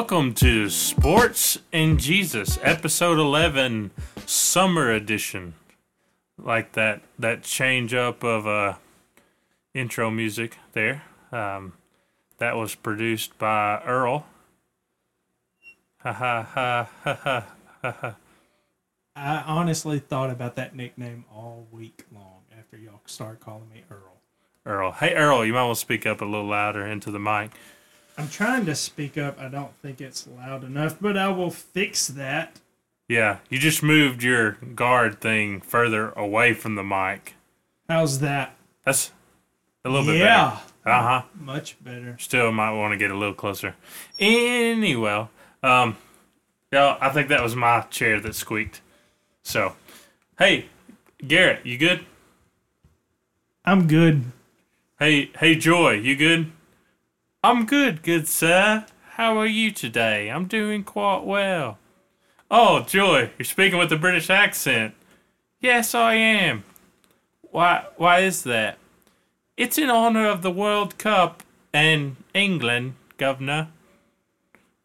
Welcome to Sports and Jesus, episode 11, summer edition. Like that that change up of uh intro music there. Um that was produced by Earl. Ha ha ha ha ha ha ha. I honestly thought about that nickname all week long after y'all start calling me Earl. Earl. Hey Earl, you might want to speak up a little louder into the mic. I'm trying to speak up. I don't think it's loud enough, but I will fix that. Yeah, you just moved your guard thing further away from the mic. How's that? That's a little bit yeah, better. Uh huh. much better. Still might want to get a little closer. Anyway, um, yeah, I think that was my chair that squeaked. So, hey, Garrett, you good? I'm good. Hey, hey, Joy, you good? I'm good, good sir. How are you today? I'm doing quite well. Oh, Joy, you're speaking with a British accent. Yes, I am. Why? Why is that? It's in honor of the World Cup and England, Governor.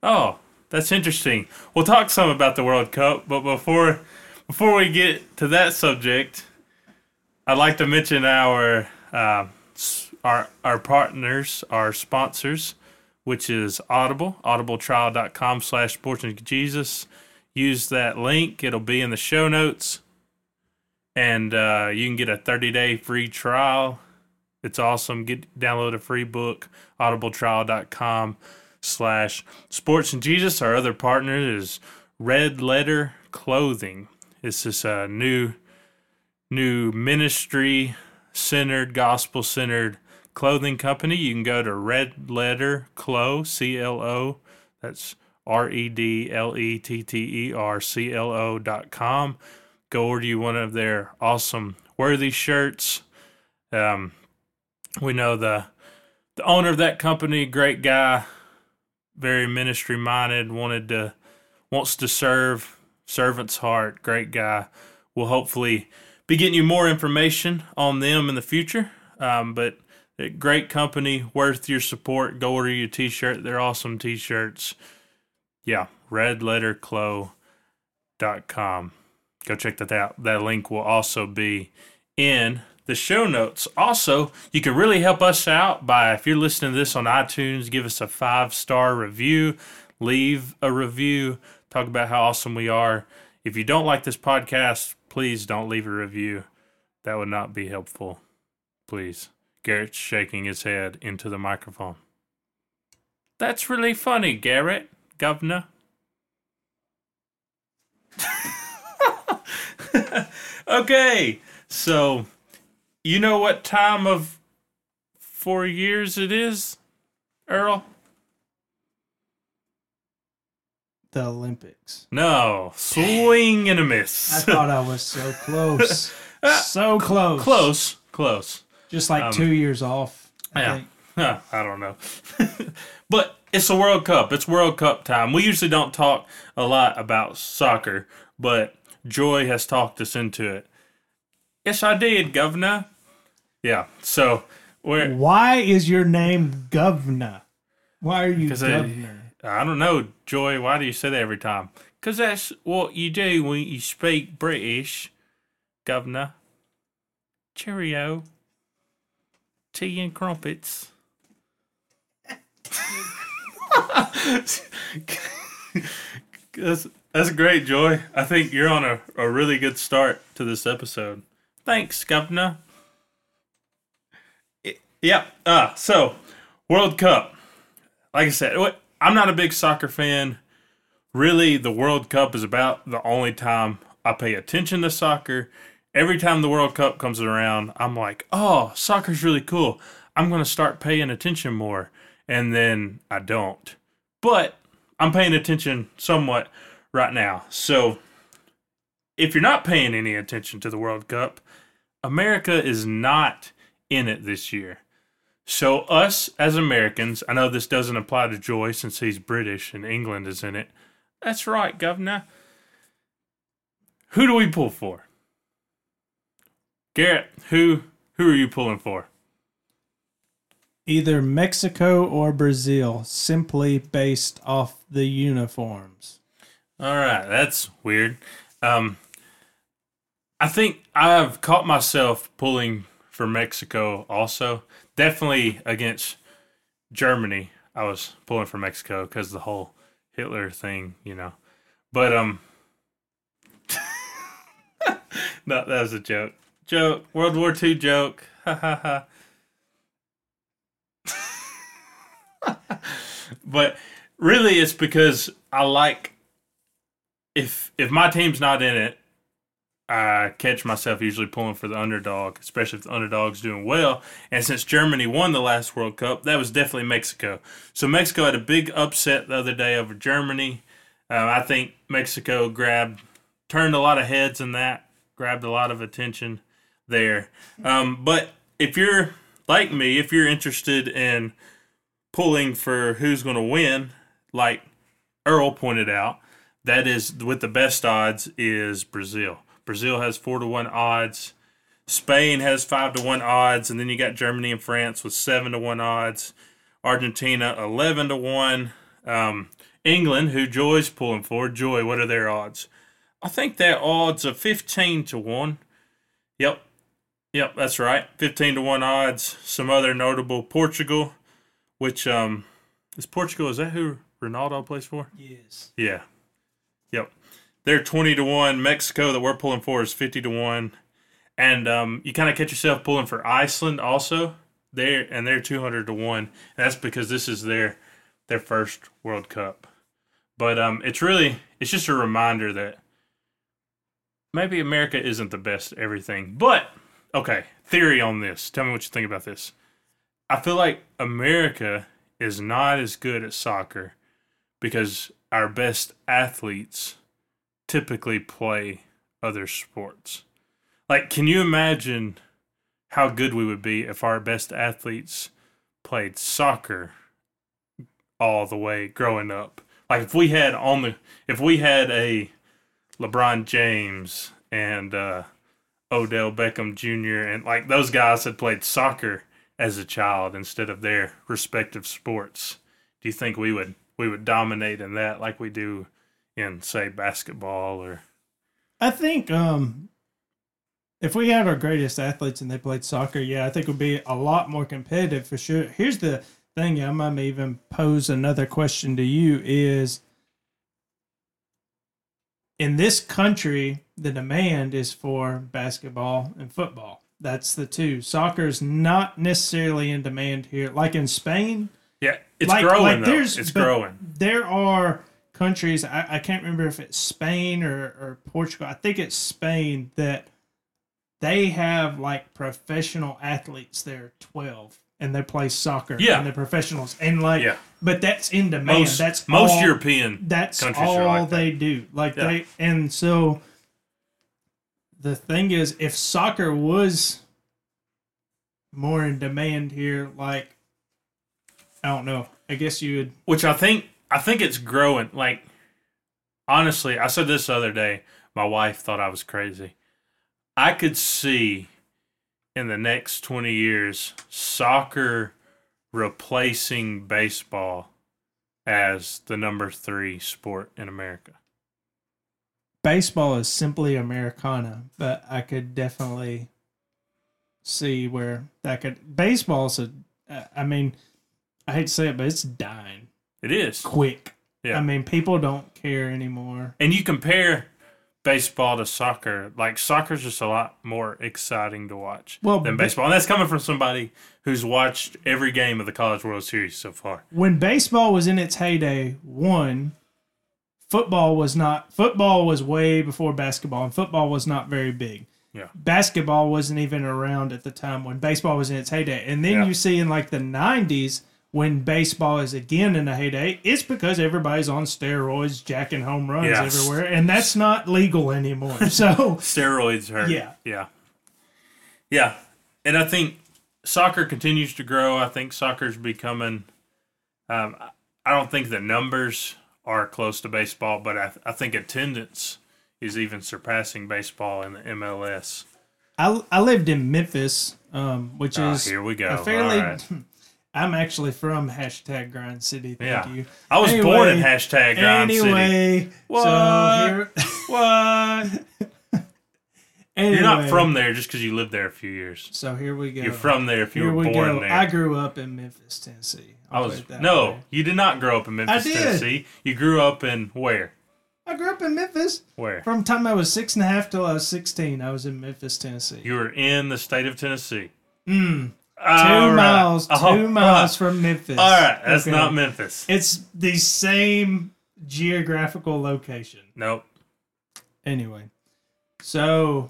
Oh, that's interesting. We'll talk some about the World Cup, but before before we get to that subject, I'd like to mention our uh, our our partners, our sponsors, which is Audible, audibletrial.com slash sports and Jesus. Use that link. It'll be in the show notes. And uh, you can get a 30 day free trial. It's awesome. Get download a free book, audibletrial.com slash sports and Jesus. Our other partner is Red Letter Clothing. It's this uh, new new ministry centered, gospel centered clothing company. You can go to Red Letter Clo, C L O. That's R E D L E T T E R C L O dot com. Go order you one of their awesome worthy shirts. Um, we know the the owner of that company, great guy, very ministry minded, wanted to wants to serve, servant's heart, great guy. We'll hopefully be getting you more information on them in the future. Um, but great company, worth your support. Go order your t-shirt. They're awesome t-shirts. Yeah, redletterclo.com. Go check that out. That link will also be in the show notes. Also, you can really help us out by if you're listening to this on iTunes, give us a five-star review, leave a review, talk about how awesome we are. If you don't like this podcast, please don't leave a review. That would not be helpful. Please. Garrett's shaking his head into the microphone. That's really funny, Garrett, Governor. okay, so you know what time of four years it is, Earl? The Olympics. No, swing and a miss. I thought I was so close. so close. close, close. Just like Um, two years off. I yeah. think. I don't know. but it's a World Cup. It's World Cup time. We usually don't talk a lot about soccer, but Joy has talked us into it. Yes, I did, Governor. Yeah. So we're Why is your name Governor? Why are you 'Cause I- Governor? I don't know, Joy. Why do you say that every time? Because that's what you do when you speak British, Governor. Cheerio. Tea and crumpets. that's, that's great, Joy. I think you're on a, a really good start to this episode. Thanks, Governor. Yep. Uh, so, World Cup. Like I said, I'm not a big soccer fan. Really, the World Cup is about the only time I pay attention to soccer. Every time the World Cup comes around, I'm like, oh, soccer's really cool. I'm going to start paying attention more. And then I don't. But I'm paying attention somewhat right now. So if you're not paying any attention to the World Cup, America is not in it this year. So, us as Americans, I know this doesn't apply to Joy since he's British and England is in it. That's right, Governor. Who do we pull for? Garrett, who who are you pulling for? Either Mexico or Brazil, simply based off the uniforms. All right, that's weird. Um, I think I've caught myself pulling for Mexico also. Definitely against Germany, I was pulling for Mexico because the whole Hitler thing, you know. But um, no, that was a joke. Joke. World War II joke. Ha ha ha. but really, it's because I like if if my team's not in it, I catch myself usually pulling for the underdog, especially if the underdog's doing well. And since Germany won the last World Cup, that was definitely Mexico. So Mexico had a big upset the other day over Germany. Uh, I think Mexico grabbed, turned a lot of heads in that, grabbed a lot of attention there. Um, but if you're like me, if you're interested in pulling for who's going to win, like Earl pointed out, that is with the best odds is Brazil. Brazil has four to one odds. Spain has five to one odds, and then you got Germany and France with seven to one odds. Argentina eleven to one. Um, England, who Joy's pulling for, Joy, what are their odds? I think their odds are fifteen to one. Yep, yep, that's right, fifteen to one odds. Some other notable Portugal, which um, is Portugal. Is that who Ronaldo plays for? Yes. Yeah. Yep. They're 20 to 1. Mexico, that we're pulling for, is 50 to 1. And um, you kind of catch yourself pulling for Iceland also. They're, and they're 200 to 1. And that's because this is their their first World Cup. But um, it's really, it's just a reminder that maybe America isn't the best at everything. But, okay, theory on this. Tell me what you think about this. I feel like America is not as good at soccer because our best athletes typically play other sports. Like, can you imagine how good we would be if our best athletes played soccer all the way growing up? Like, if we had on the, if we had a LeBron James and uh, Odell Beckham Jr. and like those guys had played soccer as a child instead of their respective sports, do you think we would we would dominate in that like we do in say basketball or I think um, if we had our greatest athletes and they played soccer, yeah, I think it would be a lot more competitive for sure. Here's the thing, I might even pose another question to you is in this country, the demand is for basketball and football. That's the two. Soccer is not necessarily in demand here. Like in Spain, yeah it's like, growing like though. it's growing There are countries I, I can't remember if it's Spain or, or Portugal. I think it's Spain that they have like professional athletes. They're twelve and they play soccer. Yeah. and they're professionals and like. Yeah. But that's in demand. most that's most all, european That's countries all are like that. they do. Like Yeah. they and so. The thing is, if soccer was more in demand here, like I don't know. I guess you would which i think i think it's growing like honestly i said this the other day my wife thought i was crazy i could see in the next 20 years soccer replacing baseball as the number three sport in america baseball is simply Americana, but I could definitely see where that could. Baseball's a, I mean, I hate to say it, but it's dying it is quick. Yeah. I mean, people don't care anymore. and you compare baseball to soccer like soccer's just a lot more exciting to watch Well, than baseball and that's coming from somebody who's watched every game of the college world series so far When baseball was in its heyday, one, football was not. Football was way before basketball, and football was not very big. Yeah. basketball wasn't even around at the time when baseball was in its heyday. And then Yeah. you see in like the 90s when baseball is again in a heyday, it's because everybody's on steroids, jacking home runs Yes. everywhere, and that's not legal anymore. So, steroids hurt. Yeah. Yeah. Yeah. And I think soccer continues to grow. I think soccer's becoming, um, I don't think the numbers are close to baseball, but I, I think attendance is even surpassing baseball in the MLS. I, I lived in Memphis, um, which Ah, is here we go. a fairly All right. I'm actually from hashtag Grind City. Thank Yeah. you. I was Anyway, born in hashtag Grind City. Anyway, What? so here, What? anyway, You're not from there just because you lived there a few years. So here we go. You're from there if you Here were we born go. there. I grew up in Memphis, Tennessee. I I'll was it that no, way. you did not grow up in Memphis, I. Tennessee. You grew up in where? I grew up in Memphis. Where? From the time I was six and a half till I was sixteen, I was in Memphis, Tennessee. You were in the state of Tennessee. Mm, two right. miles, two miles right. from Memphis. All right, that's Okay. not Memphis. It's the same geographical location. Nope. Anyway, so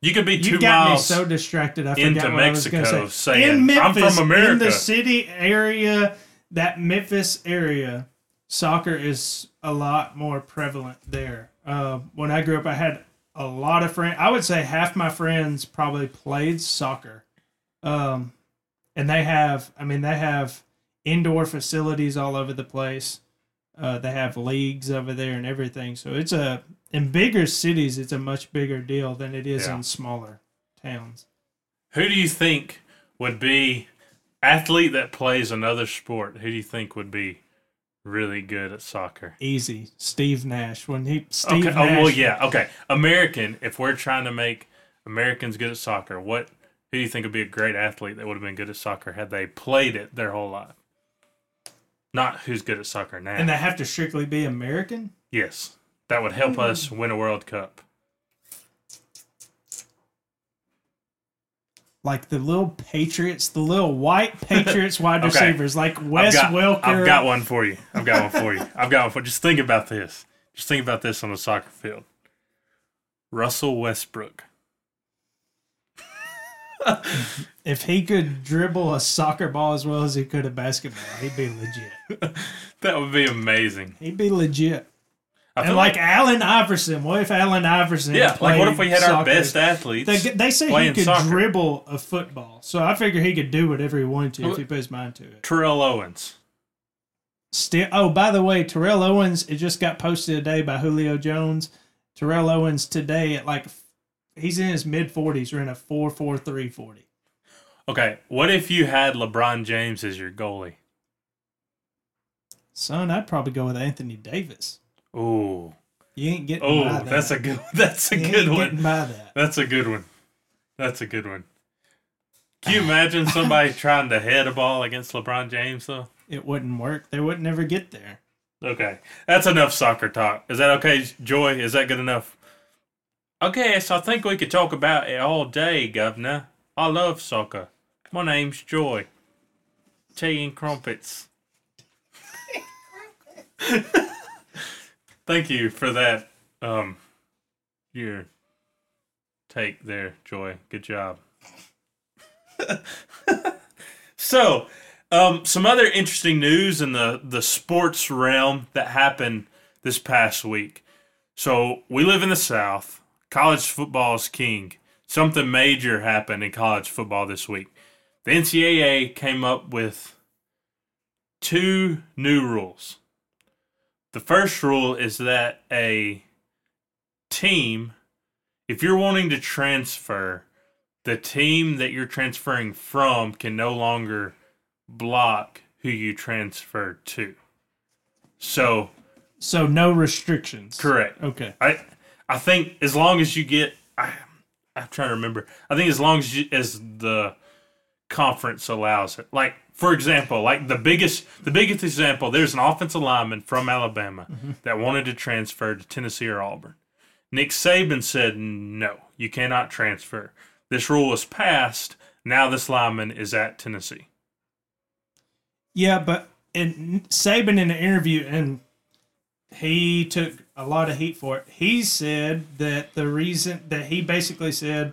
You could be you two got miles. me so distracted. I into forgot what I Mexico say. saying, in "I'm from Memphis, in the city area, that Memphis area, soccer is a lot more prevalent there. Uh, when I grew up, I had a lot of friends. I would say half my friends probably played soccer, um, and they have. I mean, they have indoor facilities all over the place. Uh, they have leagues over there and everything. So it's a in bigger cities, it's a much bigger deal than it is Yeah. in smaller towns. Who do you think would be athlete that plays another sport? Who do you think would be really good at soccer? Easy, Steve Nash. When he Steve okay. Nash, Oh well, yeah. Okay. American. If we're trying to make Americans good at soccer, what who do you think would be a great athlete that would have been good at soccer had they played it their whole life? Not who's good at soccer now. and they have to strictly be American. yes, that would help us mm-hmm. win a World Cup. Like the little Patriots, the little white Patriots wide Okay. receivers, like Wes I've got, Welker. I've got one for you. I've got one for you. I've got one for. you. Just think about this. Just think about this on the soccer field. Russell Westbrook. If he could dribble a soccer ball as well as he could a basketball, he'd be legit. That would be amazing. He'd be legit. I And feel like Allen Iverson, what if Allen Iverson? yeah, like what if we had our best athletes? They, they say he could soccer? dribble a football, so I figure he could do whatever he wanted to if he put his mind to it. Terrell Owens. Still, oh, by the way, Terrell Owens, it just got posted today by Julio Jones. Terrell Owens today at like, he's in his mid 40s, running a 4 4 3 40. Okay, what if you had LeBron James as your goalie? Son, I'd probably go with Anthony Davis. Ooh, You ain't getting oh, by that. that's a good. That's a You good ain't one. by that. That's a good one. That's a good one. Can you imagine somebody trying to head a ball against LeBron James though? It wouldn't work. They would never get there. Okay, that's enough soccer talk. Is that okay, Joy? Is that good enough? Okay, so I think we could talk about it all day, Governor. I love soccer. My name's Joy. Tea and crumpets. Thank you for that. Um, your take there, Joy. Good job. so, um, some other interesting news in the the sports realm that happened this past week. So we live in the South. College football is king. Something major happened in college football this week. The NCAA came up with two new rules. The first rule is that a team, if you're wanting to transfer, the team that you're transferring from can no longer block who you transfer to. So, So no restrictions. correct. Okay. I I think as long as you get I I'm trying to remember. I think as long as you, as the conference allows it. Like for example, like the biggest the biggest example, there's an offensive lineman from Alabama mm-hmm. that wanted to transfer to Tennessee or Auburn. Nick Saban said no, you cannot transfer. This rule was passed. Now this lineman is at Tennessee. Yeah, but in Saban in the interview, and he took a lot of heat for it. He said that the reason that he basically said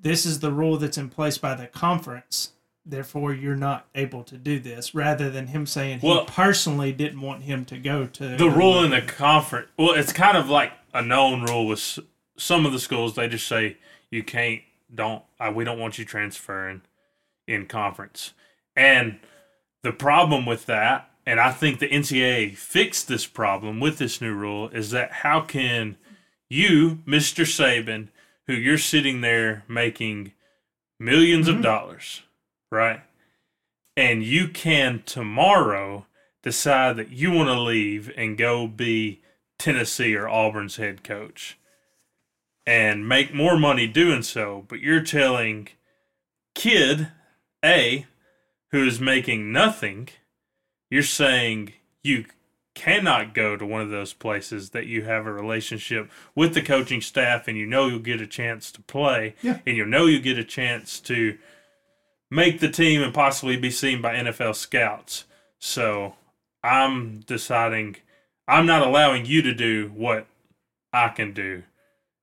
this is the rule that's in place by the conference, therefore you're not able to do this, rather than him saying Well- he personally didn't want him to go to the rule in the conference well it's kind of like a known rule with some of the schools they just say you can't don't uh, we don't want you transferring in conference and the problem with that and i think the ncaa fixed this problem with this new rule is that how can you mr saban who you're sitting there making 1000000s of mm-hmm. dollars right? And you can tomorrow decide that you want to leave and go be Tennessee or Auburn's head coach and make more money doing so, but you're telling kid A who is making nothing, you're saying you cannot go to one of those places that you have a relationship with the coaching staff and you know you'll get a chance to play Yeah. and you know you get a chance to make the team and possibly be seen by NFL scouts. So I'm deciding I'm not allowing you to do what I can do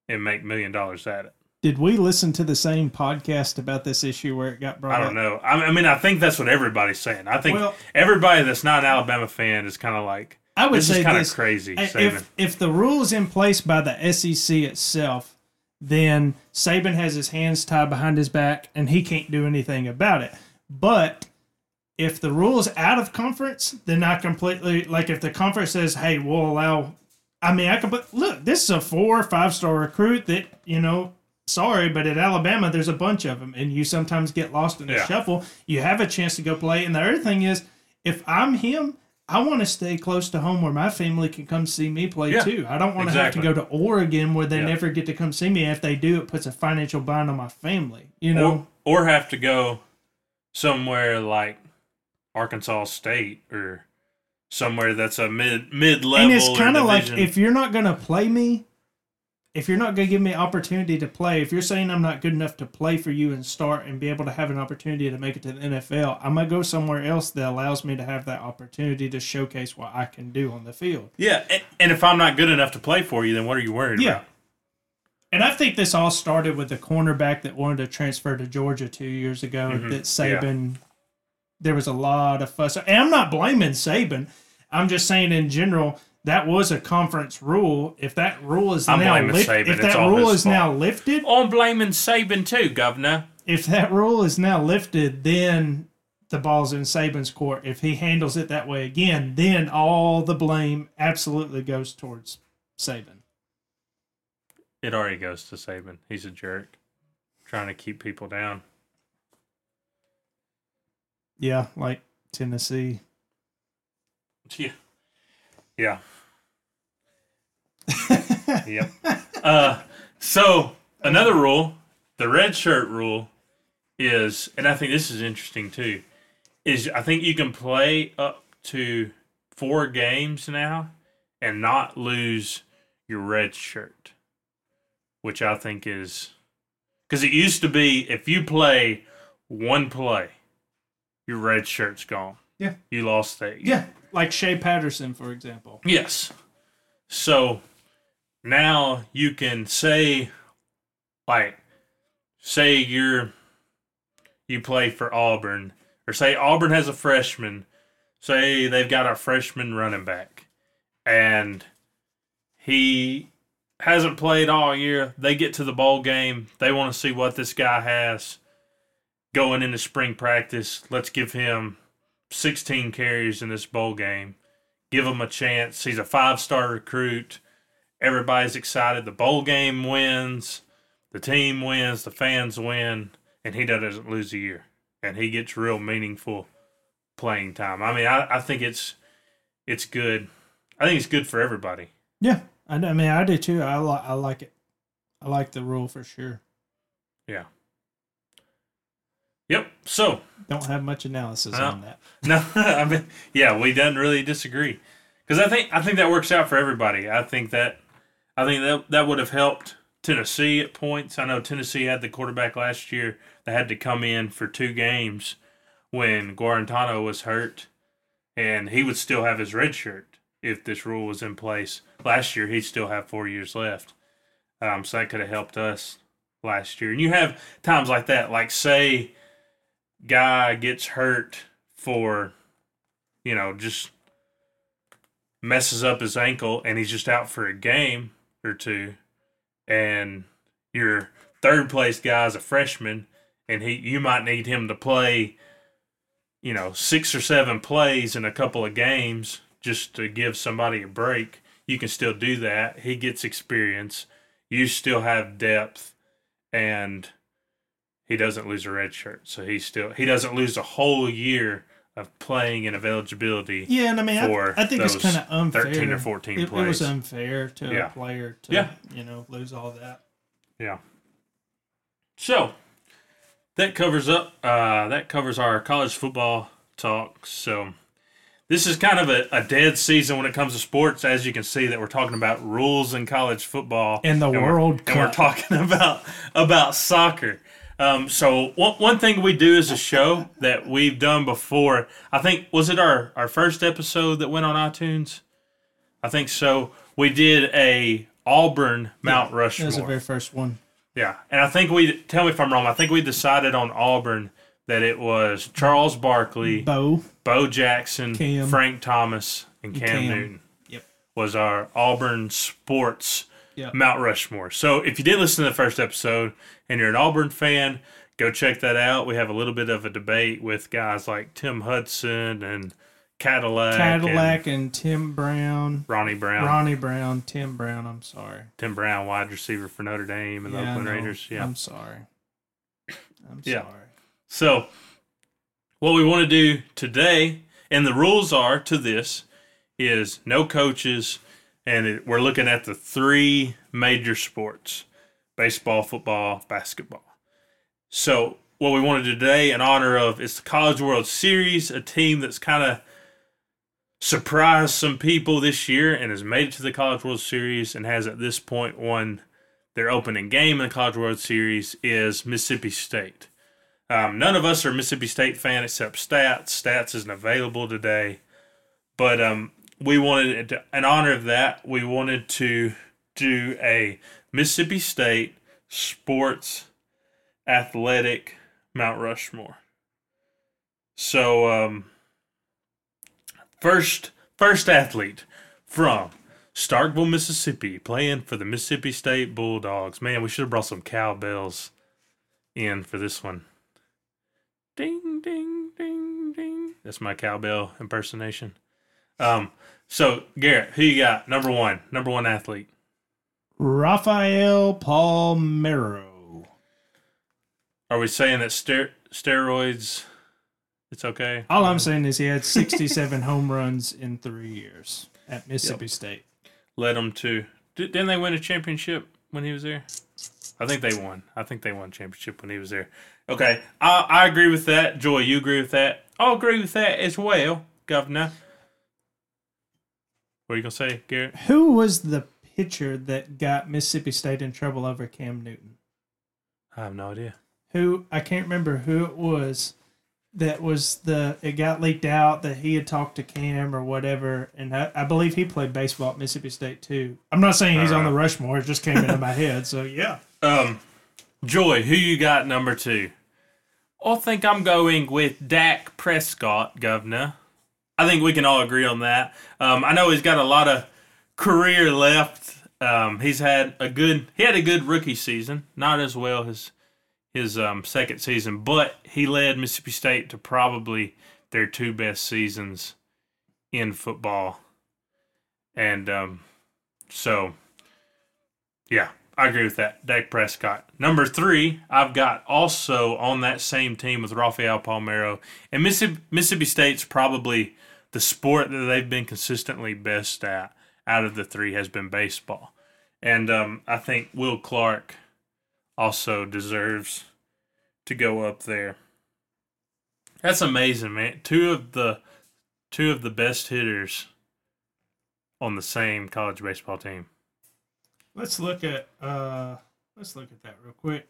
and make million dollars at it. Did we listen to the same podcast about this issue where it got brought I don't know. I I mean, I think that's what everybody's saying. I think Well- everybody that's not an Alabama fan is kind of like, I would this say is kind of crazy. I- If if the rules in place by the SEC itself, then Saban has his hands tied behind his back and he can't do anything about it. But if the rules out of conference, then I completely like if the conference says, "Hey, we'll allow." I mean, I can put look. This is a four or five star recruit that you know. Sorry, but at Alabama, there's a bunch of them, and you sometimes get lost in the Yeah. shuffle. You have a chance to go play, and the other thing is, if I'm him, I want to stay close to home where my family can come see me play Yeah, too. I don't want to have to go to Oregon where they Yeah. never get to come see me. If they do, it puts a financial bind on my family. You know, or, or have to go somewhere like Arkansas State or somewhere that's a mid mid level. and it's kind of like if you're not going to play me, if you're not going to give me opportunity to play, if you're saying I'm not good enough to play for you and start and be able to have an opportunity to make it to the NFL, I'm going to go somewhere else that allows me to have that opportunity to showcase what I can do on the field. yeah, and, if I'm not good enough to play for you, then what are you worried Yeah. about? And I think this all started with the cornerback that wanted to transfer to Georgia two years ago. Mhm. That Saban, there was a lot of fuss. And I'm not blaming Saban. I'm just saying in general that was a conference rule. If that rule is I'm now lifted, if It's that rule his is now lifted, oh, I'm blaming Saban too, Governor. if that rule is now lifted, then the ball's in Saban's court. If he handles it that way again, then all the blame absolutely goes towards Saban. It already goes to Saban. He's a jerk, trying to keep people down. Yeah, like Tennessee. Yeah. Yeah. Yep. Uh, so another rule, the red shirt rule, is, and I think this is interesting too, is I think you can play up to four games now and not lose your red shirt, which I think is because it used to be if you play one play, your red shirt's gone. Yeah. You lost that. Yeah, like Shea Patterson, for example. Yes. So now you can say, like, say you're you play for Auburn, or say Auburn has a freshman. Say they've got a freshman running back, and he hasn't played all year. They get to the bowl game. They want to see what this guy has going into spring practice. Let's give him 16 carries in this bowl game give him a chance. He's a five star recruit. Everybody's excited. The bowl game wins, the team wins, the fans win, and he doesn't lose a year. And he gets real meaningful playing time. I mean, I, I think it's it's good. I think it's good for everybody. Yeah, I, I mean, I do too. I like, I like it. I like the rule for sure. Yeah. Yep. So Don't have much analysis No. on that. No, I mean, yeah, we don't really disagree because I think I think that works out for everybody. I think that I think that that would have helped Tennessee at points. I know Tennessee had the quarterback last year that had to come in for two games when Guarantano was hurt, and he would still have his red shirt if this rule was in place. Last year, he'd still have four years left. Um, so that could have helped us last year. And you have times like that, like say guy gets hurt for, you know, just messes up his ankle and he's just out for a game or two, and your third place guy is a freshman, and he you might need him to play, you know, six or seven plays in a couple of games just to give somebody a break. You can still do that. He gets experience. You still have depth, and he doesn't lose a red shirt. So he still he doesn't lose a whole year of playing and of eligibility. Yeah, and I mean, For I, I think it's kind of unfair. 13 or 14 it, it was unfair to Yeah. a player to, Yeah. you know, lose all that. Yeah. So that covers up uh, that covers our college football talk. So this is kind of a, a dead season when it comes to sports. As you can see, that we're talking about rules in college football And the we're- World and we're talking about about soccer. Um, so one, one thing we do as a show that we've done before, I think was it our our first episode that went on iTunes. I think so. We did a Auburn Mount That Rushmore. was the very first one. Yeah, and I think we tell me if I'm wrong. I think we decided on Auburn that it was Charles Barkley, Bo. Bo Jackson, Cam. Frank Thomas, and Cam, Cam. Newton. Yep. was our Auburn sports Yep. Mount Rushmore. So if you did listen to the first episode and you're an Auburn fan, go check that out. We have a little bit of a debate with guys like Tim Hudson and Cadillac, Cadillac and and Tim Brown. Ronnie Brown, Ronnie Brown, Tim Brown. I'm sorry. Tim Brown, wide receiver for Notre Dame and the Yeah, I Oakland. Raiders. Yeah. I'm sorry. I'm Yeah. sorry. So, what we want to do today, and the rules are to this, is no coaches, and it, we're looking at the three major sports baseball, football, basketball. So, what we want to today, in honor of, is the College World Series, a team that's kind of surprised some people this year and has made it to the College World Series and has at this point won their opening game in the College World Series is Mississippi State. Um, none of us are Mississippi State fan except Stats. Stats isn't available today, but um, we wanted to, in honor of that, we wanted to do a Mississippi State sports athletic Mount Rushmore. So, um, first first athlete from Starkville, Mississippi, playing for the Mississippi State Bulldogs. Man, we should have brought some cowbells in for this one. Ding, ding, ding, ding. That's my cowbell impersonation. Um, so Garrett, who you got? Number one, number one athlete. Rafael Palmeiro. Are we saying that ster- steroids? It's okay. All I'm saying is he had 67 home runs in three years at Mississippi State. Led them to. Did, didn't they win a championship when he was there? I think they won. I think they won a championship when he was there. Okay, I, I agree with that. Joy, you agree with that? I'll agree with that as well, Governor. What are you gonna say, Garrett? Who was the pitcher that got Mississippi State in trouble over Cam Newton? I have no idea. Who I can't remember who it was. That was the it got leaked out that he had talked to Cam or whatever, and I, I believe he played baseball at Mississippi State too. I'm not saying he's on the Rushmore; it just came into my head. So yeah, Um, Joy, who you got number two? I think I'm going with Dak Prescott, Governor. I think we can all agree on that. Um, I know he's got a lot of career left. Um, he's had a good he had a good rookie season, not as well as his um, second season, but he led Mississippi State to probably their two best seasons in football. And um, so, yeah, I agree with that. Dak Prescott. Number three, I've got also on that same team with Rafael Palmeiro. And Mississippi, Mississippi State's probably the sport that they've been consistently best at out of the three has been baseball. And um, I think Will Clark also deserves to go up there. That's amazing, man. Two of the two of the best hitters on the same college baseball team. let's look at uh let's look at that real quick.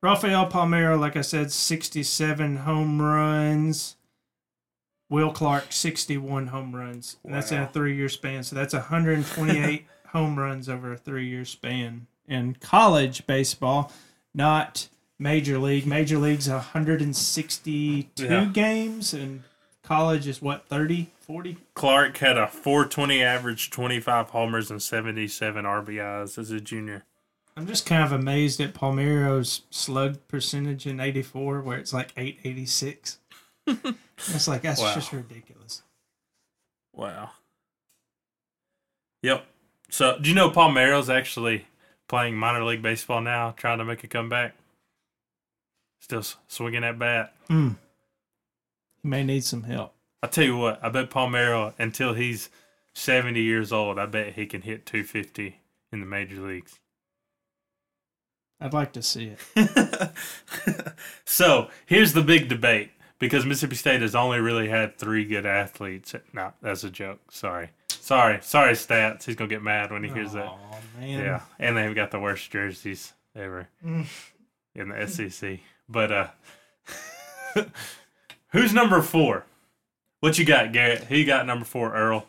Rafael Palmeiro, like I said, 67 home runs. Will Clark, 61 home runs. And that's in a three year span. So that's 128 home runs over a three year span in college baseball, not major league. Major league's 162 Yeah. games, and college is what, 30, 40? Clark had a 420 average, 25 homers, and 77 RBIs as a junior. I'm just kind of amazed at Palmeiro's slug percentage in 84, where it's like 886. it's like, that's Wow. just ridiculous. Wow. Yep. So, do you know Palmeiro's actually playing minor league baseball now, trying to make a comeback? Still swinging that bat. Hmm. He may need some help. I tell you what, I bet Palmeiro until he's 70 years old, I bet he can hit 250 in the major leagues. I'd like to see it. so here's the big debate because Mississippi State has only really had three good athletes. No, that's a joke. Sorry. Sorry. Sorry, stats. He's going to get mad when he hears that. Oh man. Yeah. And they've got the worst jerseys ever Mm. in the SEC. But, uh, who's number four? What you got, Garrett? Who you got number four, Earl?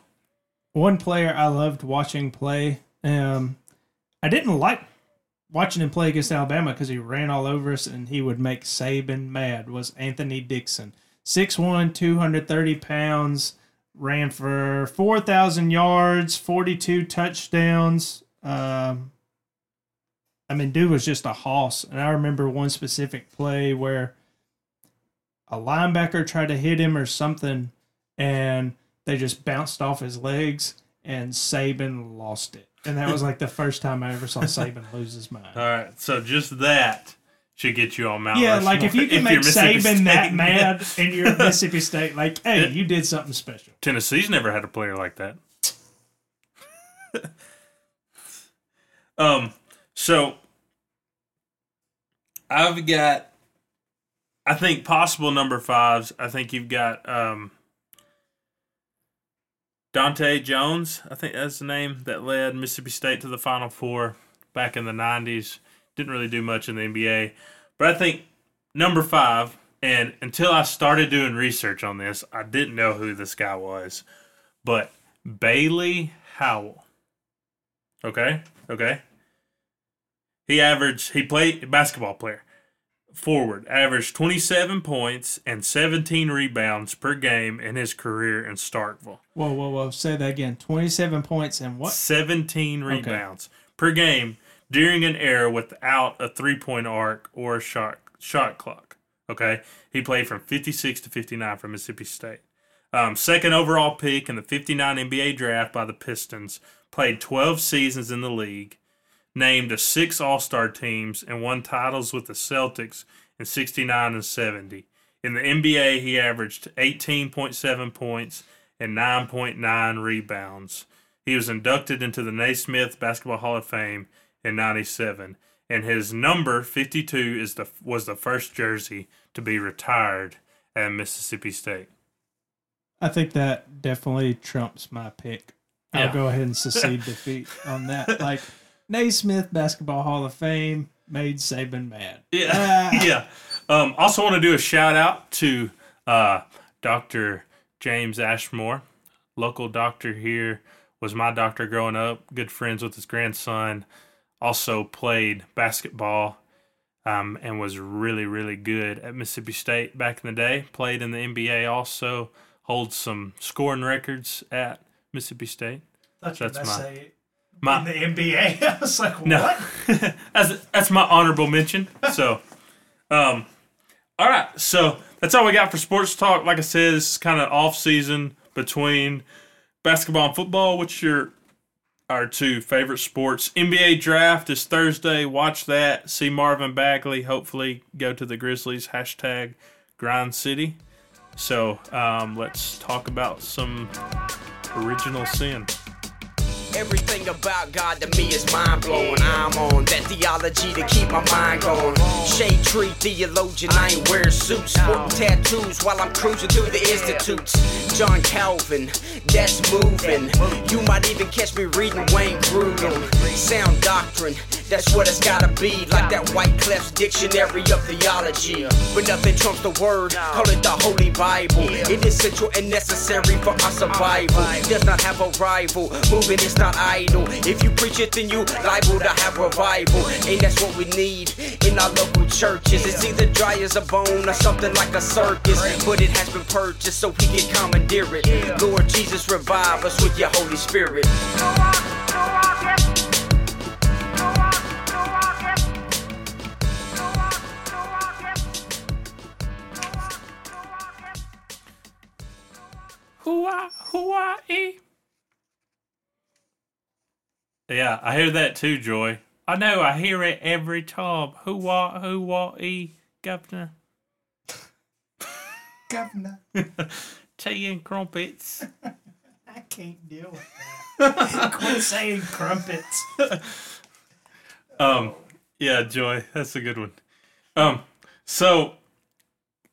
One player I loved watching play. Um, I didn't like watching him play against Alabama because he ran all over us and he would make Saban mad. Was Anthony Dixon, 6'1", 230 pounds, ran for four thousand yards, forty two touchdowns. Um, I mean, dude was just a hoss. And I remember one specific play where a linebacker tried to hit him or something, and they just bounced off his legs, and Saban lost it. And that was like the first time I ever saw Saban lose his mind. All right. So just that should get you on Mount Yeah, like if you can you're make Saban that State. mad and you're Mississippi State, like, hey, you did something special. Tennessee's never had a player like that. um, so I've got, I think possible number fives. I think you've got um, Dante Jones. I think that's the name that led Mississippi State to the Final Four back in the '90s. Didn't really do much in the NBA, but I think number five. And until I started doing research on this, I didn't know who this guy was. But Bailey Howell. Okay? Okay. He averaged, he played basketball player. Forward, averaged 27 points and 17 rebounds per game in his career in Starkville. Whoa, whoa, whoa. Say that again. 27 points and what? 17 rebounds per game during an era without a three point arc or a shot shot clock. Okay, he played from 56 to 59 for Mississippi State. Um, second overall pick in the 59 NBA draft by the Pistons. Played 12 seasons in the league. Named to six All Star teams and won titles with the Celtics in 69 and 70. In the NBA, he averaged 18.7 points and 9.9 rebounds. He was inducted into the Naismith Basketball Hall of Fame in 97 and his number 52 is the was the first jersey to be retired at Mississippi State. I think that definitely trumps my pick. I'll Yeah. go ahead and secede defeat on that. Like, Naismith Basketball Hall of Fame made Saban mad. Yeah. Ah. yeah. Um, also want to do a shout out to uh, Dr. James Ashmore, local doctor here, was my doctor growing up, good friends with his grandson, also played basketball um, and was really, really good at Mississippi State back in the day. Played in the NBA also, holds some scoring records at Mississippi State. That's That's my- say My, in the NBA. I was like, no, what? that's that's my honorable mention. So, um, all right. So that's all we got for sports talk. Like I said, this is kind of off season between basketball and football. What's your our two favorite sports? NBA draft is Thursday. Watch that. See Marvin Bagley. Hopefully, go to the Grizzlies. Hashtag Grind City. So um, let's talk about some original sin. Everything about God to me is mind blowing. I'm on that theology to keep my mind going. Shade tree theologian, I ain't wearing suits. Sporting tattoos while I'm cruising through the institutes. John Calvin, that's moving. You might even catch me reading Wayne Grudem. Sound doctrine, that's what it's gotta be. Like that White Clef's dictionary of theology. But nothing trumps the word, call it the Holy Bible. It is central and necessary for our survival. Does not have a rival, moving is not idle. If you preach it, then you liable to have revival. And that's what we need in our local churches. It's either dry as a bone or something like a circus. But it has been purchased so we can commandeer it. Lord Jesus, revive us with your Holy Spirit. Hooah, hooah, ee. Yeah, I hear that too, Joy. I know, I hear it every time. Who what, who what, e, governor. Governor, Tea and crumpets. I can't deal with that. Quit saying crumpets. Um, yeah, Joy, that's a good one. Um, so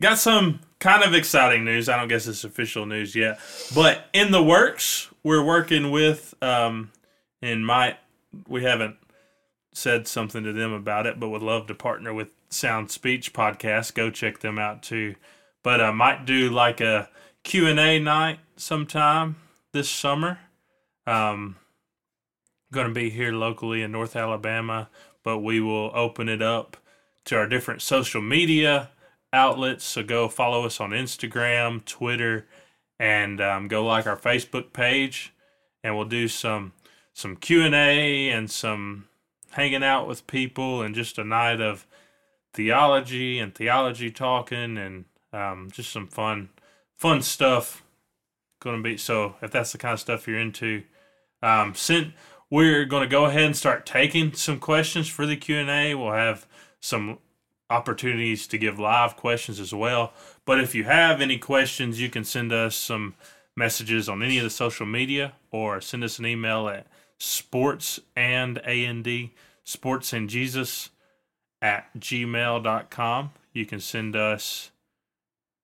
got some kind of exciting news. I don't guess it's official news yet, but in the works, we're working with um, and might we haven't said something to them about it, but would love to partner with Sound Speech Podcast. Go check them out too. But I might do like a Q and A night sometime this summer. Um, going to be here locally in North Alabama, but we will open it up to our different social media outlets. So go follow us on Instagram, Twitter, and um, go like our Facebook page, and we'll do some some Q and A and some hanging out with people and just a night of theology and theology talking and um, just some fun fun stuff. Going to be so if that's the kind of stuff you're into, um, we're going to go ahead and start taking some questions for the q&a we'll have some opportunities to give live questions as well but if you have any questions you can send us some messages on any of the social media or send us an email at sports and A and D sports and jesus at gmail.com you can send us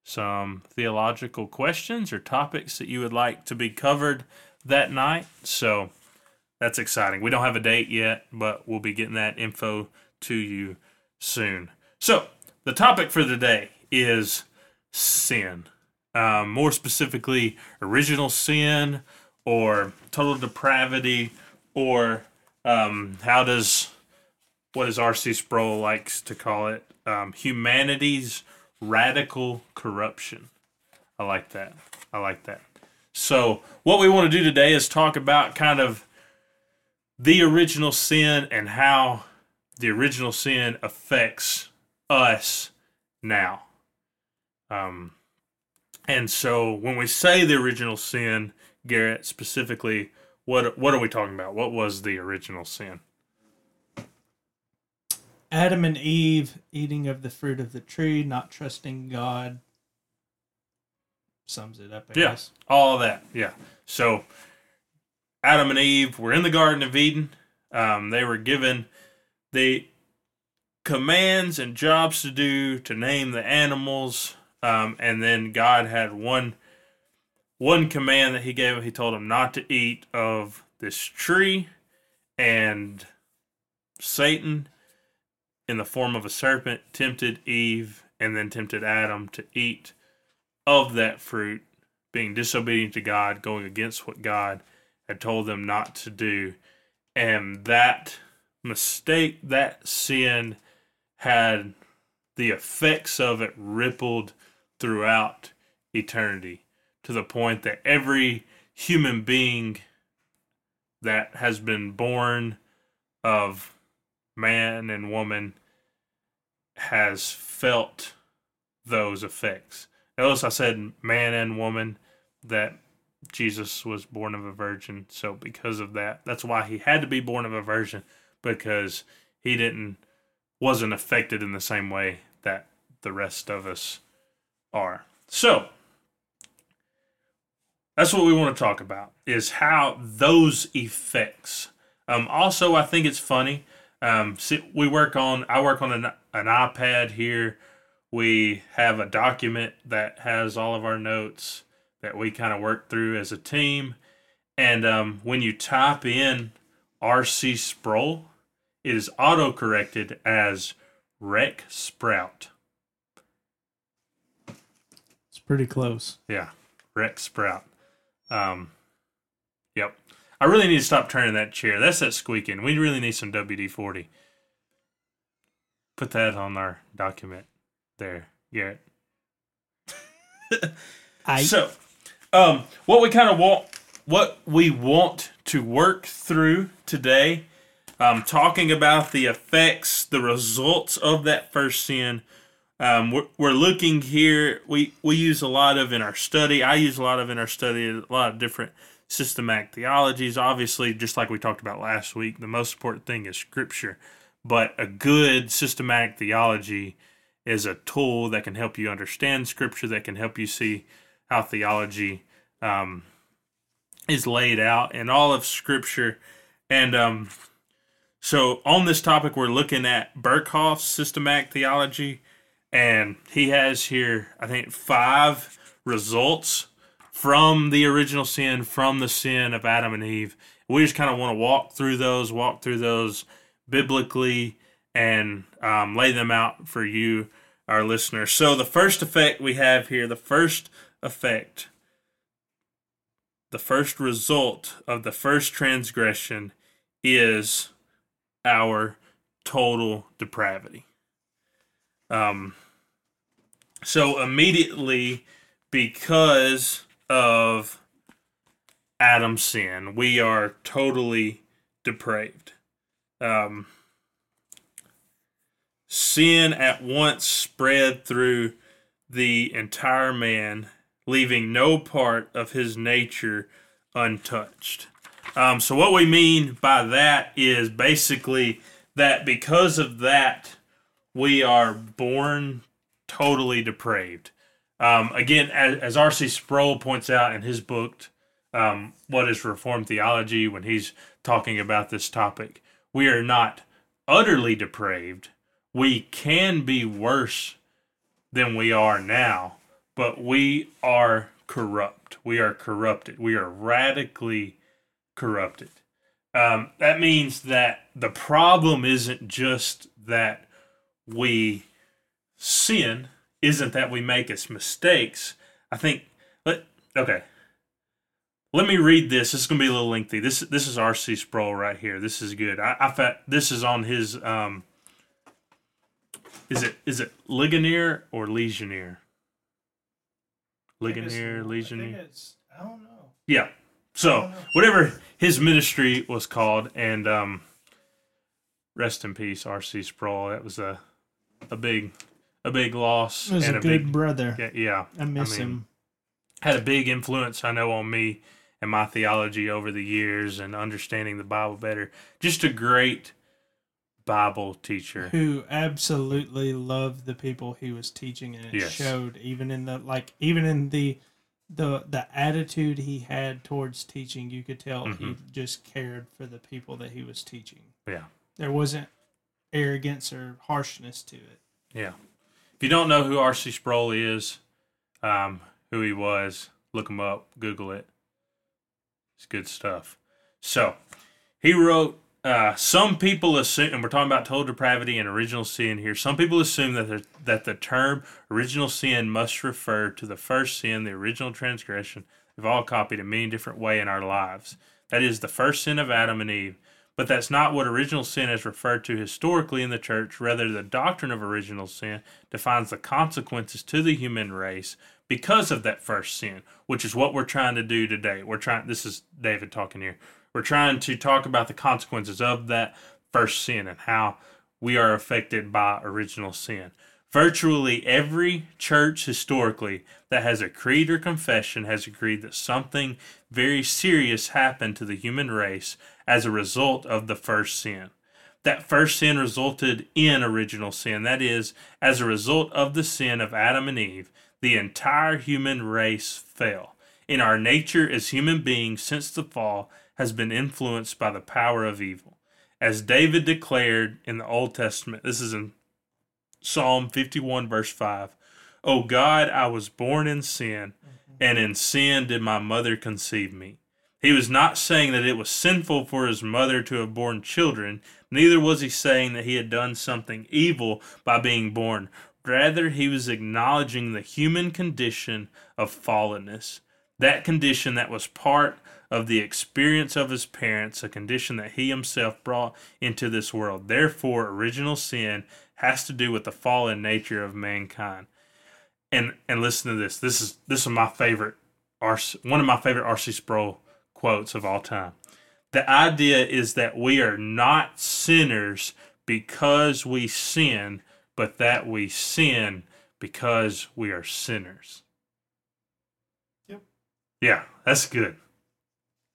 some theological questions or topics that you would like to be covered that night so that's exciting. We don't have a date yet, but we'll be getting that info to you soon. So, the topic for today is sin. Um, more specifically, original sin or total depravity, or um, how does what does R.C. Sproul likes to call it um, humanity's radical corruption. I like that. I like that. So, what we want to do today is talk about kind of the original sin and how the original sin affects us now. Um, and so when we say the original sin, Garrett, specifically, what what are we talking about? What was the original sin? Adam and Eve eating of the fruit of the tree, not trusting God. Sums it up, I Yeah. guess. All of that, yeah. So Adam and Eve were in the Garden of Eden. Um, they were given the commands and jobs to do to name the animals, um, and then God had one one command that He gave. He told him not to eat of this tree, and Satan, in the form of a serpent, tempted Eve and then tempted Adam to eat of that fruit, being disobedient to God, going against what God had told them not to do. And that mistake, that sin, had the effects of it rippled throughout eternity to the point that every human being that has been born of man and woman has felt those effects. Notice I said man and woman, that Jesus was born of a virgin. So because of that, that's why he had to be born of a virgin because he didn't wasn't affected in the same way that the rest of us are. So that's what we want to talk about is how those effects. Um, also, I think it's funny. Um, see, we work on I work on an, an iPad here. We have a document that has all of our notes that we kind of work through as a team. And um, when you type in RC Sproul, it is auto corrected as Rec Sprout. It's pretty close. Yeah, Rec Sprout. Um, yep. I really need to stop turning that chair. That's that squeaking. We really need some WD 40. Put that on our document there, Garrett. I So, um, what we kind of want, what we want to work through today, um, talking about the effects, the results of that first sin. Um, we're, we're looking here. We we use a lot of in our study. I use a lot of in our study. A lot of different systematic theologies. Obviously, just like we talked about last week, the most important thing is Scripture. But a good systematic theology is a tool that can help you understand Scripture, that can help you see how theology um, is laid out in all of Scripture. And um, so on this topic, we're looking at Berkhof's systematic theology, and he has here, I think, five results from the original sin, from the sin of Adam and Eve. We just kind of want to walk through those, walk through those biblically, and um, lay them out for you, our listeners. So, the first effect we have here, the first effect, the first result of the first transgression is our total depravity. Um, so, immediately, because of Adam's sin. We are totally depraved. Um, sin at once spread through the entire man, leaving no part of his nature untouched. Um, so, what we mean by that is basically that because of that, we are born totally depraved. Um, again, as, as R.C. Sproul points out in his book, um, What is Reformed Theology, when he's talking about this topic, we are not utterly depraved. We can be worse than we are now, but we are corrupt. We are corrupted. We are radically corrupted. Um, that means that the problem isn't just that we sin isn't that we make its mistakes. I think let okay. Let me read this. This is gonna be a little lengthy. This this is R.C. Sproul right here. This is good. I, I fa- this is on his um. Is it is it Ligonier or Legionnaire? Ligonier, Legionnaire. I don't know. Yeah. So whatever his ministry was called, and um, rest in peace, R.C. Sproul. That was a a big a big loss He was and a, a, good big brother. yeah, yeah I miss mean, him. had a big influence I know on me and my theology over the years and understanding the Bible better. Just a great Bible teacher. Who absolutely loved the people he was teaching, and it Yes. showed even in the like even in the the the attitude he had towards teaching. You could tell he Mm-hmm. just cared for the people that he was teaching. Yeah. There wasn't arrogance or harshness to it. Yeah. If you don't know who R.C. Sproul is, um, who he was, look him up, Google it. It's good stuff. So, he wrote, uh, some people assume, and we're talking about total depravity and original sin here. Some people assume that the, that the term original sin must refer to the first sin, the original transgression. They've all copied in many different way in our lives. That is the first sin of Adam and Eve. But that's not what original sin is referred to historically in the church. Rather, the doctrine of original sin defines the consequences to the human race because of that first sin, which is what we're trying to do today. We're trying, this is David talking here. We're trying to talk about the consequences of that first sin and how we are affected by original sin. Virtually every church historically that has a creed or confession has agreed that something very serious happened to the human race as a result of the first sin. That first sin resulted in original sin. That is, as a result of the sin of Adam and Eve, the entire human race fell. In our nature as human beings since the fall has been influenced by the power of evil. As David declared in the Old Testament, this is in Psalm 51, verse 5. O God, I was born in sin, and in sin did my mother conceive me. He was not saying that it was sinful for his mother to have borne children, neither was he saying that he had done something evil by being born. Rather, he was acknowledging the human condition of fallenness, that condition that was part of the experience of his parents, a condition that he himself brought into this world. Therefore, original sin has to do with the fallen nature of mankind. And and listen to this. This is this is my favorite one of my favorite RC Sproul quotes of all time. The idea is that we are not sinners because we sin, but that we sin because we are sinners. Yep. Yeah, that's good.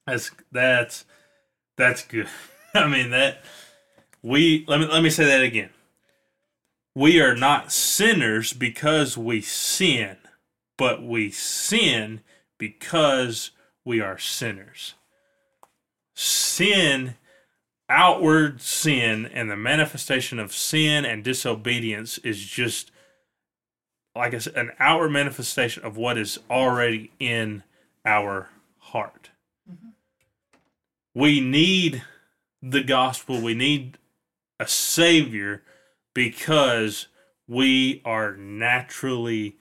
That's that's that's good. I mean that we let me let me say that again. we are not sinners because we sin, but we sin because we are sinners. Sin, outward sin, and the manifestation of sin and disobedience is just like I said, an outward manifestation of what is already in our heart. Mm-hmm. We need the gospel. We need a savior because we are naturally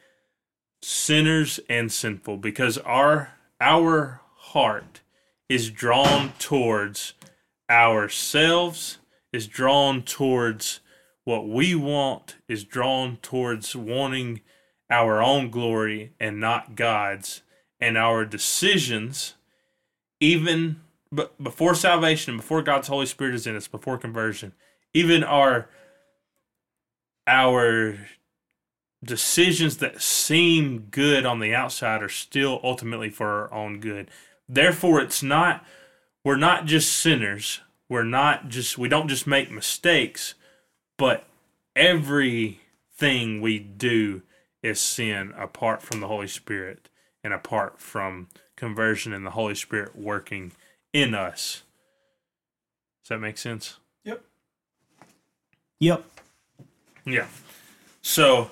sinners and sinful because our our heart is drawn towards ourselves is drawn towards what we want is drawn towards wanting our own glory and not God's. And our decisions even but before salvation before God's Holy Spirit is in us before conversion even our our decisions that seem good on the outside are still ultimately for our own good. Therefore, it's not, we're not just sinners. We're not just, we don't just make mistakes, but everything we do is sin apart from the Holy Spirit and apart from conversion and the Holy Spirit working in us. Does that make sense? Yep. Yep. Yeah. So,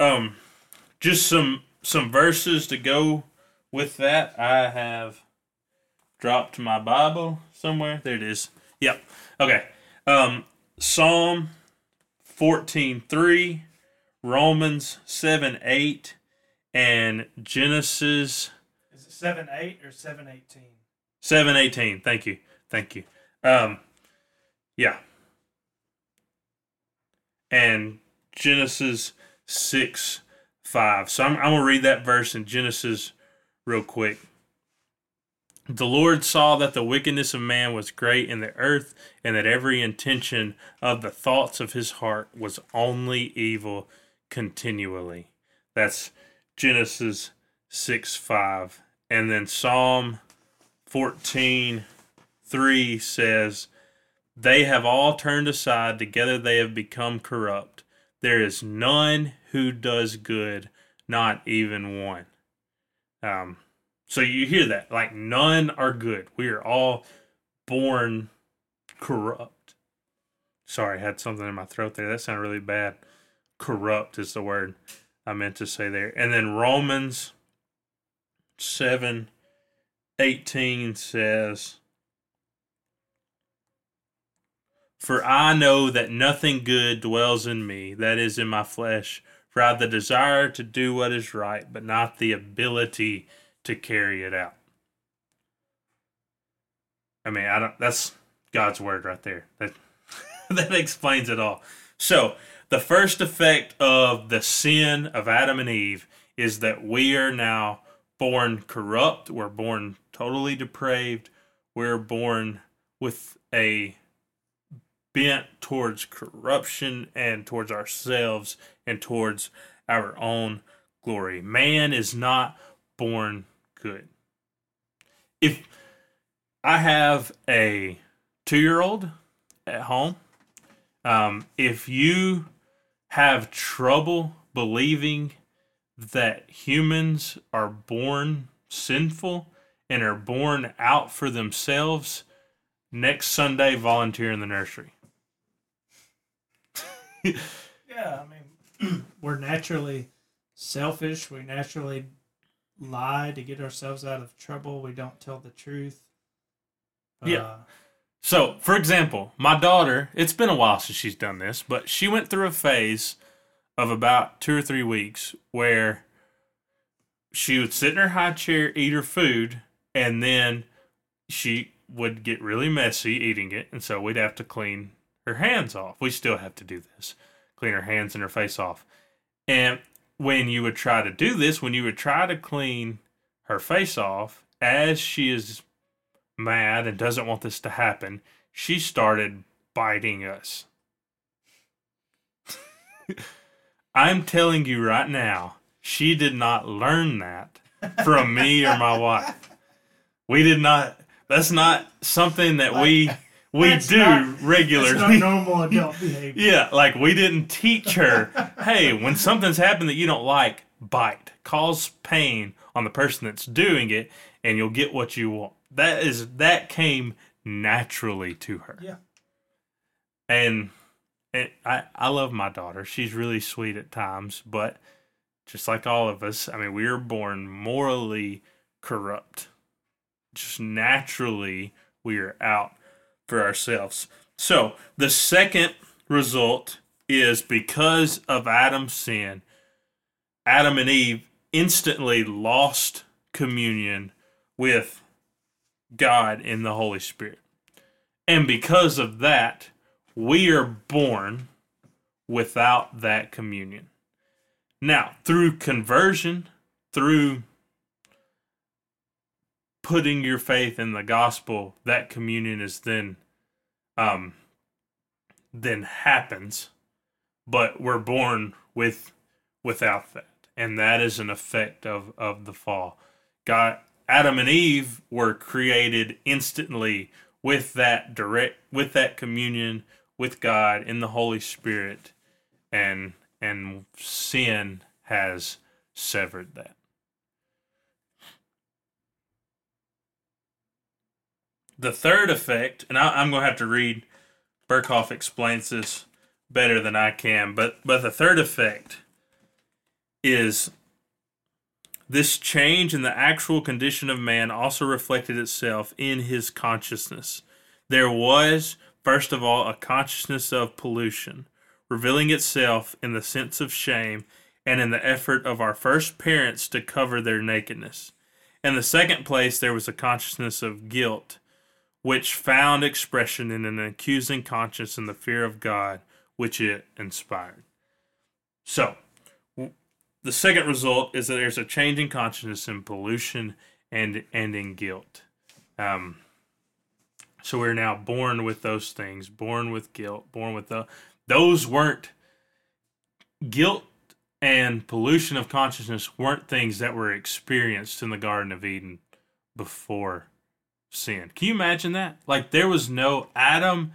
um, just some some verses to go with that. I have dropped my Bible somewhere. There it is. Yep. Okay. Um, Psalm fourteen three, Romans seven eight, and Genesis Is it seven eight or seven eighteen? seven eighteen. Thank you. Thank you. Um, yeah. And Genesis 6 5. So I'm, I'm going to read that verse in Genesis real quick. The Lord saw that the wickedness of man was great in the earth, and that every intention of the thoughts of his heart was only evil continually. That's Genesis 6 5. And then Psalm 14 3 says, They have all turned aside, together they have become corrupt. There is none who does good, not even one. Um, so you hear that, like none are good. We are all born corrupt. Sorry, I had something in my throat there. That sounded really bad. Corrupt is the word I meant to say there. And then Romans 7 18 says, For I know that nothing good dwells in me, that is in my flesh. For I have the desire to do what is right, but not the ability to carry it out. I mean, I don't. That's God's word right there. That that explains it all. So the first effect of the sin of Adam and Eve is that we are now born corrupt. We're born totally depraved. We're born with a bent towards corruption and towards ourselves and towards our own glory. Man is not born good. If I have a two year old at home, um, if you have trouble believing that humans are born sinful and are born out for themselves, next Sunday volunteer in the nursery. Yeah, I mean, we're naturally selfish. We naturally lie to get ourselves out of trouble. We don't tell the truth. Yeah. Uh, So, for example, my daughter, it's been a while since she's done this, but she went through a phase of about two or three weeks where she would sit in her high chair, eat her food, and then she would get really messy eating it. And so we'd have to clean her hands off. We still have to do this clean her hands and her face off. And when you would try to do this, when you would try to clean her face off, as she is mad and doesn't want this to happen, she started biting us. I'm telling you right now, she did not learn that from me or my wife. We did not, that's not something that we We That's do not- That's not normal adult behavior. Yeah, like we didn't teach her, hey, when something's happened that you don't like, bite, cause pain on the person that's doing it, and you'll get what you want. That is that came naturally to her. Yeah. And, and I I love my daughter. She's really sweet at times, but just like all of us, I mean, we are born morally corrupt. Just naturally, we are out for ourselves. So, the second result is because of Adam's sin, Adam and Eve instantly lost communion with God in the Holy Spirit. And because of that, we are born without that communion. Now, through conversion, through putting your faith in the gospel, that communion is then um then happens, but we're born with without that. And that is an effect of of the fall. God Adam and Eve were created instantly with that direct with that communion with God in the Holy Spirit and and sin has severed that. The third effect, and I, I'm going to have to read. Berkhof explains this better than I can, but but the third effect is this change in the actual condition of man also reflected itself in his consciousness. There was, first of all, a consciousness of pollution, revealing itself in the sense of shame and in the effort of our first parents to cover their nakedness. In the second place, there was a consciousness of guilt, which found expression in an accusing conscience and the fear of God, which it inspired. So, the second result is that there's a change in consciousness in pollution and and in guilt. Um, so we're now born with those things, born with guilt, born with the those weren't guilt and pollution of consciousness weren't things that were experienced in the Garden of Eden before sin. Can you imagine that? Like there was no Adam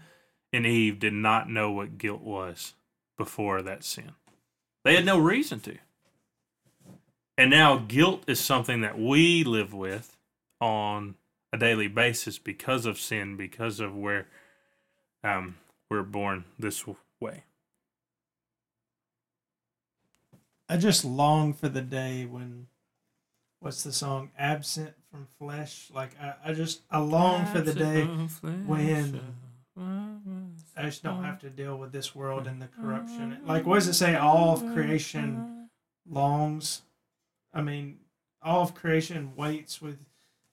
and Eve did not know what guilt was before that sin. They had no reason to. And now guilt is something that we live with on a daily basis because of sin, because of where um, we're born this way. I just long for the day when, what's the song? Absent from flesh. Like I, I just I long for the day when I just don't have to deal with this world and the corruption. Like what does it say? All of creation longs. I mean, all of creation waits with,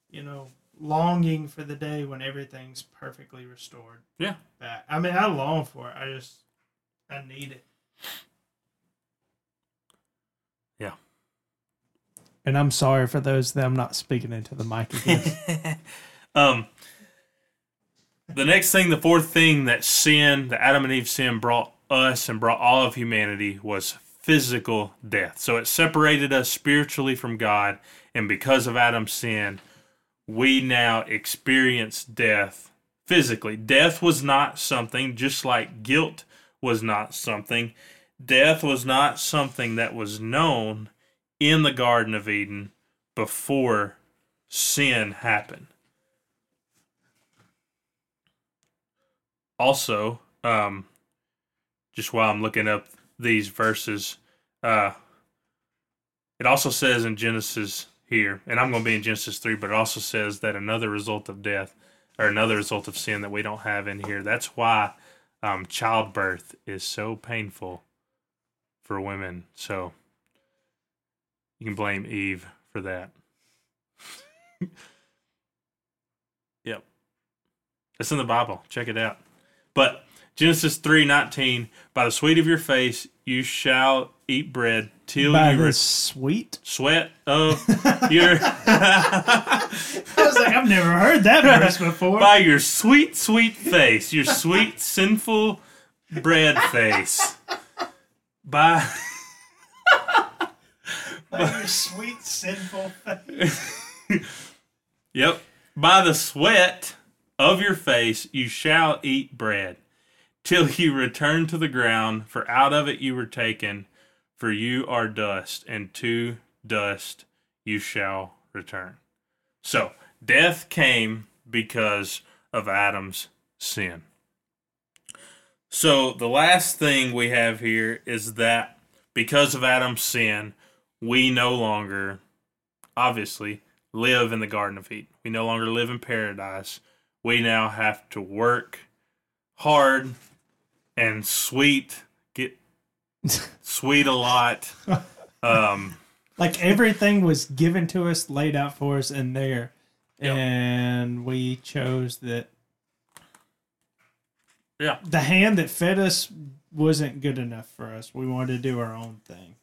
you know, longing for the day when everything's perfectly restored. Yeah. Back. I mean, I long for it. I just I need it. Yeah. And I'm sorry for those that I'm not speaking into the mic again. Um, the next thing, the fourth thing that sin, the Adam and Eve sin brought us and brought all of humanity was physical death. So it separated us spiritually from God, and because of Adam's sin, we now experience death physically. Death was not something, just like guilt was not something. Death was not something that was known in the Garden of Eden before sin happened. also um just while i'm looking up these verses uh it also says in genesis here and i'm going to be in genesis 3 but it also says that another result of death or another result of sin that we don't have in here that's why um childbirth is so painful for women so you can blame eve for that yep it's in the bible check it out but Genesis three nineteen, by the sweat of your face you shall eat bread till By you the re- sweet. sweat of your I was like, I've never heard that verse before. by your sweet sweet face, your sweet sinful bread face. By By your sweet sinful face. yep, by the sweat of your face you shall eat bread, till you return to the ground, for out of it you were taken, for you are dust, and to dust you shall return. So, death came because of Adam's sin. So, the last thing we have here is that because of Adam's sin, we no longer, obviously, live in the Garden of Eden. We no longer live in paradise. We now have to work hard and sweet, get sweet a lot. Um, Like everything was given to us, laid out for us in there, Yep. and we chose that yeah. the hand that fed us wasn't good enough for us. We wanted to do our own thing.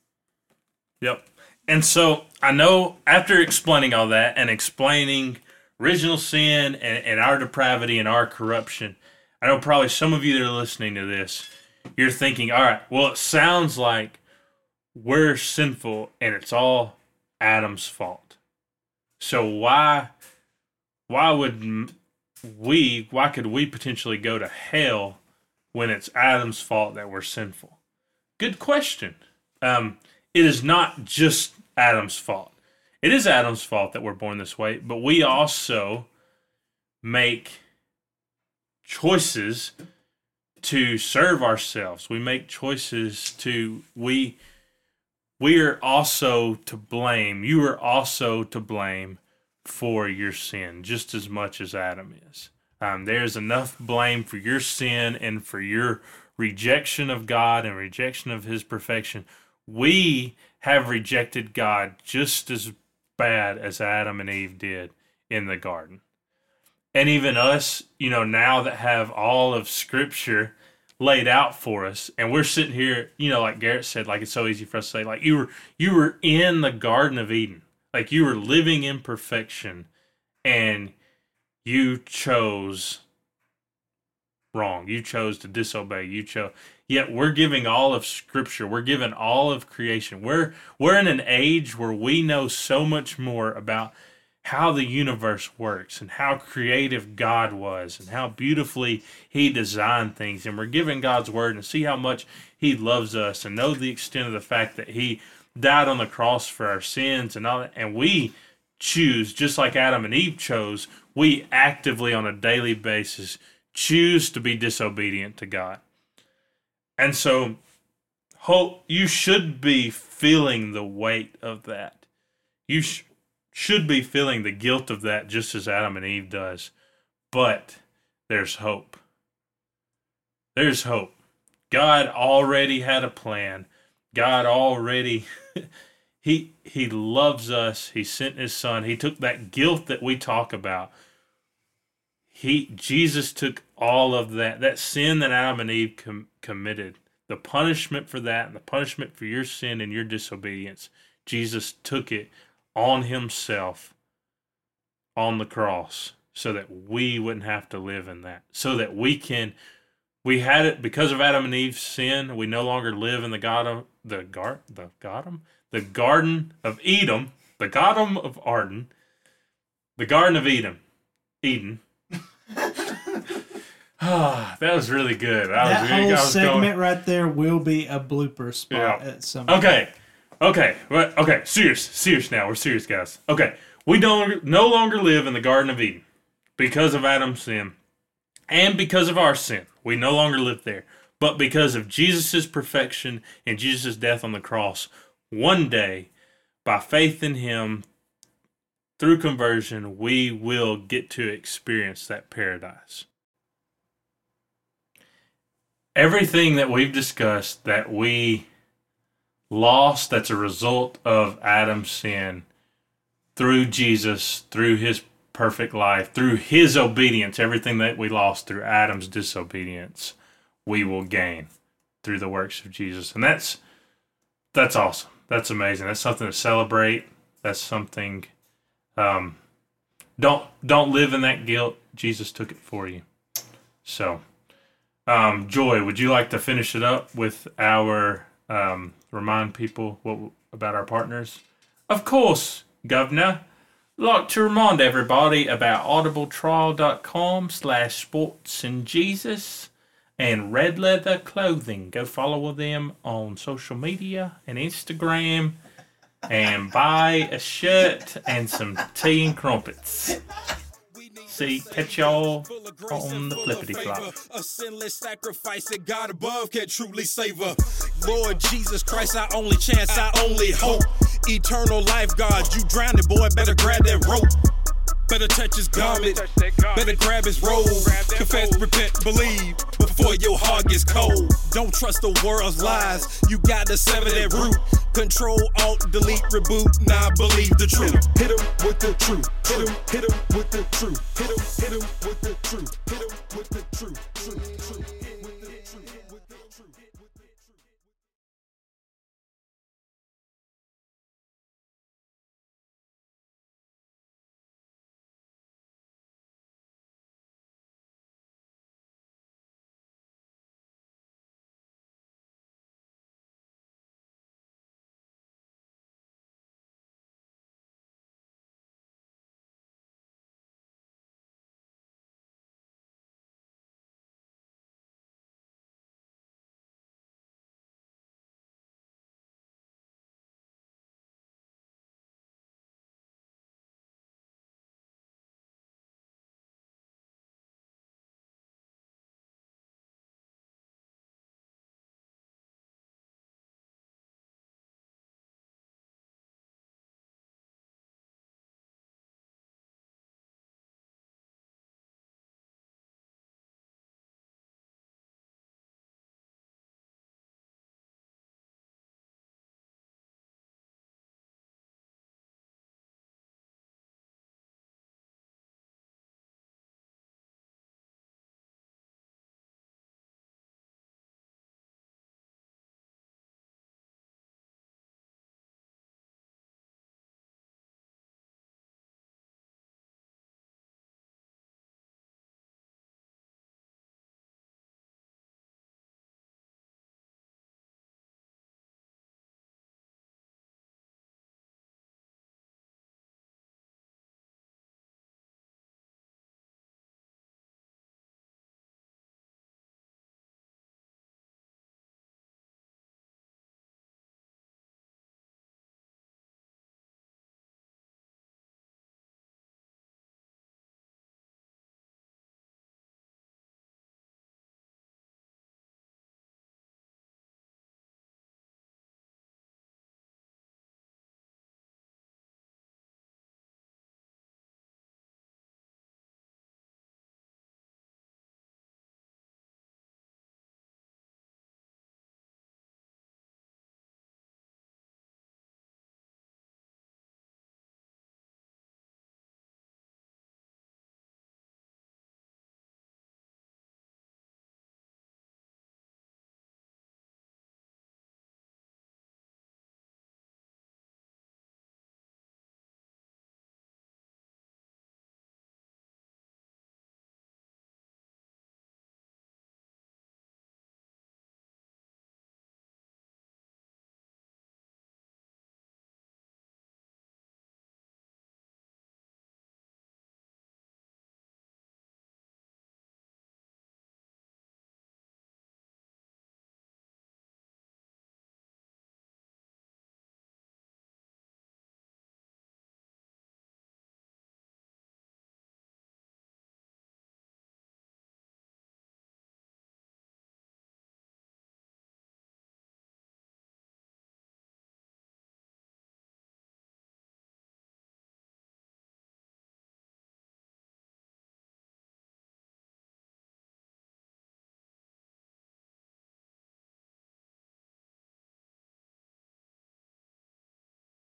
Yep. And so I know after explaining all that and explaining original sin and, and our depravity and our corruption, I know probably some of you that are listening to this, you're thinking, all right, well, it sounds like we're sinful and it's all Adam's fault. So why why would we why could we potentially go to hell when it's Adam's fault that we're sinful? Good question. Um, it is not just Adam's fault. It is Adam's fault that we're born this way, but we also make choices to serve ourselves. We make choices to we we are also to blame. You are also to blame for your sin just as much as Adam is. Um, there's enough blame for your sin and for your rejection of God and rejection of His perfection. We have rejected God just as bad as Adam and Eve did in the garden. And even us, you know, now that have all of Scripture laid out for us, and we're sitting here, you know, like Garrett said, like it's so easy for us to say, like you were you were in the Garden of Eden, like you were living in perfection, and you chose wrong. You chose to disobey. You chose. Yet we're giving all of Scripture. We're giving all of creation. We're we're in an age where we know so much more about how the universe works and how creative God was and how beautifully He designed things. And we're giving God's word and see how much He loves us and know the extent of the fact that He died on the cross for our sins and all that. And we choose, just like Adam and Eve chose, we actively on a daily basis choose to be disobedient to God. And so, hope you should be feeling the weight of that. You sh- should be feeling the guilt of that just as Adam and Eve does. But there's hope. There's hope. God already had a plan. God already he he loves us. He sent his son. He took that guilt that we talk about. He Jesus took all of that that sin that Adam and Eve com- committed. The punishment for that and the punishment for your sin and your disobedience. Jesus took it on himself on the cross so that we wouldn't have to live in that. So that we can we had it because of Adam and Eve's sin, we no longer live in the God of the gar the Godom the Garden of Edom, the Godom of Arden, the Garden of Eden. Eden. Ah, that was really good. I that was, whole I was segment going- right there will be a blooper spot Yeah. at some Okay. Okay. Well, okay. Serious. Serious now. We're serious, guys. Okay. We don't no longer live in the Garden of Eden because of Adam's sin and because of our sin. We no longer live there. But because of Jesus' perfection and Jesus' death on the cross, one day, by faith in him, through conversion, we will get to experience that paradise. Everything that we've discussed that we lost that's a result of Adam's sin through Jesus, through his perfect life, through his obedience, everything that we lost through Adam's disobedience, we will gain through the works of Jesus. And that's that's awesome. That's amazing. That's something to celebrate. That's something um don't don't live in that guilt. Jesus took it for you. So um, Joy, would you like to finish it up with our um, remind people what about our partners? Of course, Governor. like to remind everybody about audibletrial.com slash sports and Jesus and Red Leather Clothing. Go follow them on social media and Instagram and buy a shirt and some tea and crumpets. See, catch y'all on the flippity flop. A sinless sacrifice that God above can truly save her. Lord Jesus Christ, our only chance, our only hope. Eternal life, God, you drowning, boy, better grab that rope. Better touch his garment. Better grab his robe. Confess, repent, believe before your heart gets cold. Don't trust the world's lies. You gotta sever that root. Control, alt, delete, reboot. Now nah, believe the truth. Hit him with the truth. Hit him, hit him with the truth. Hit him, hit him with the truth. Hit him with the truth. truth, truth.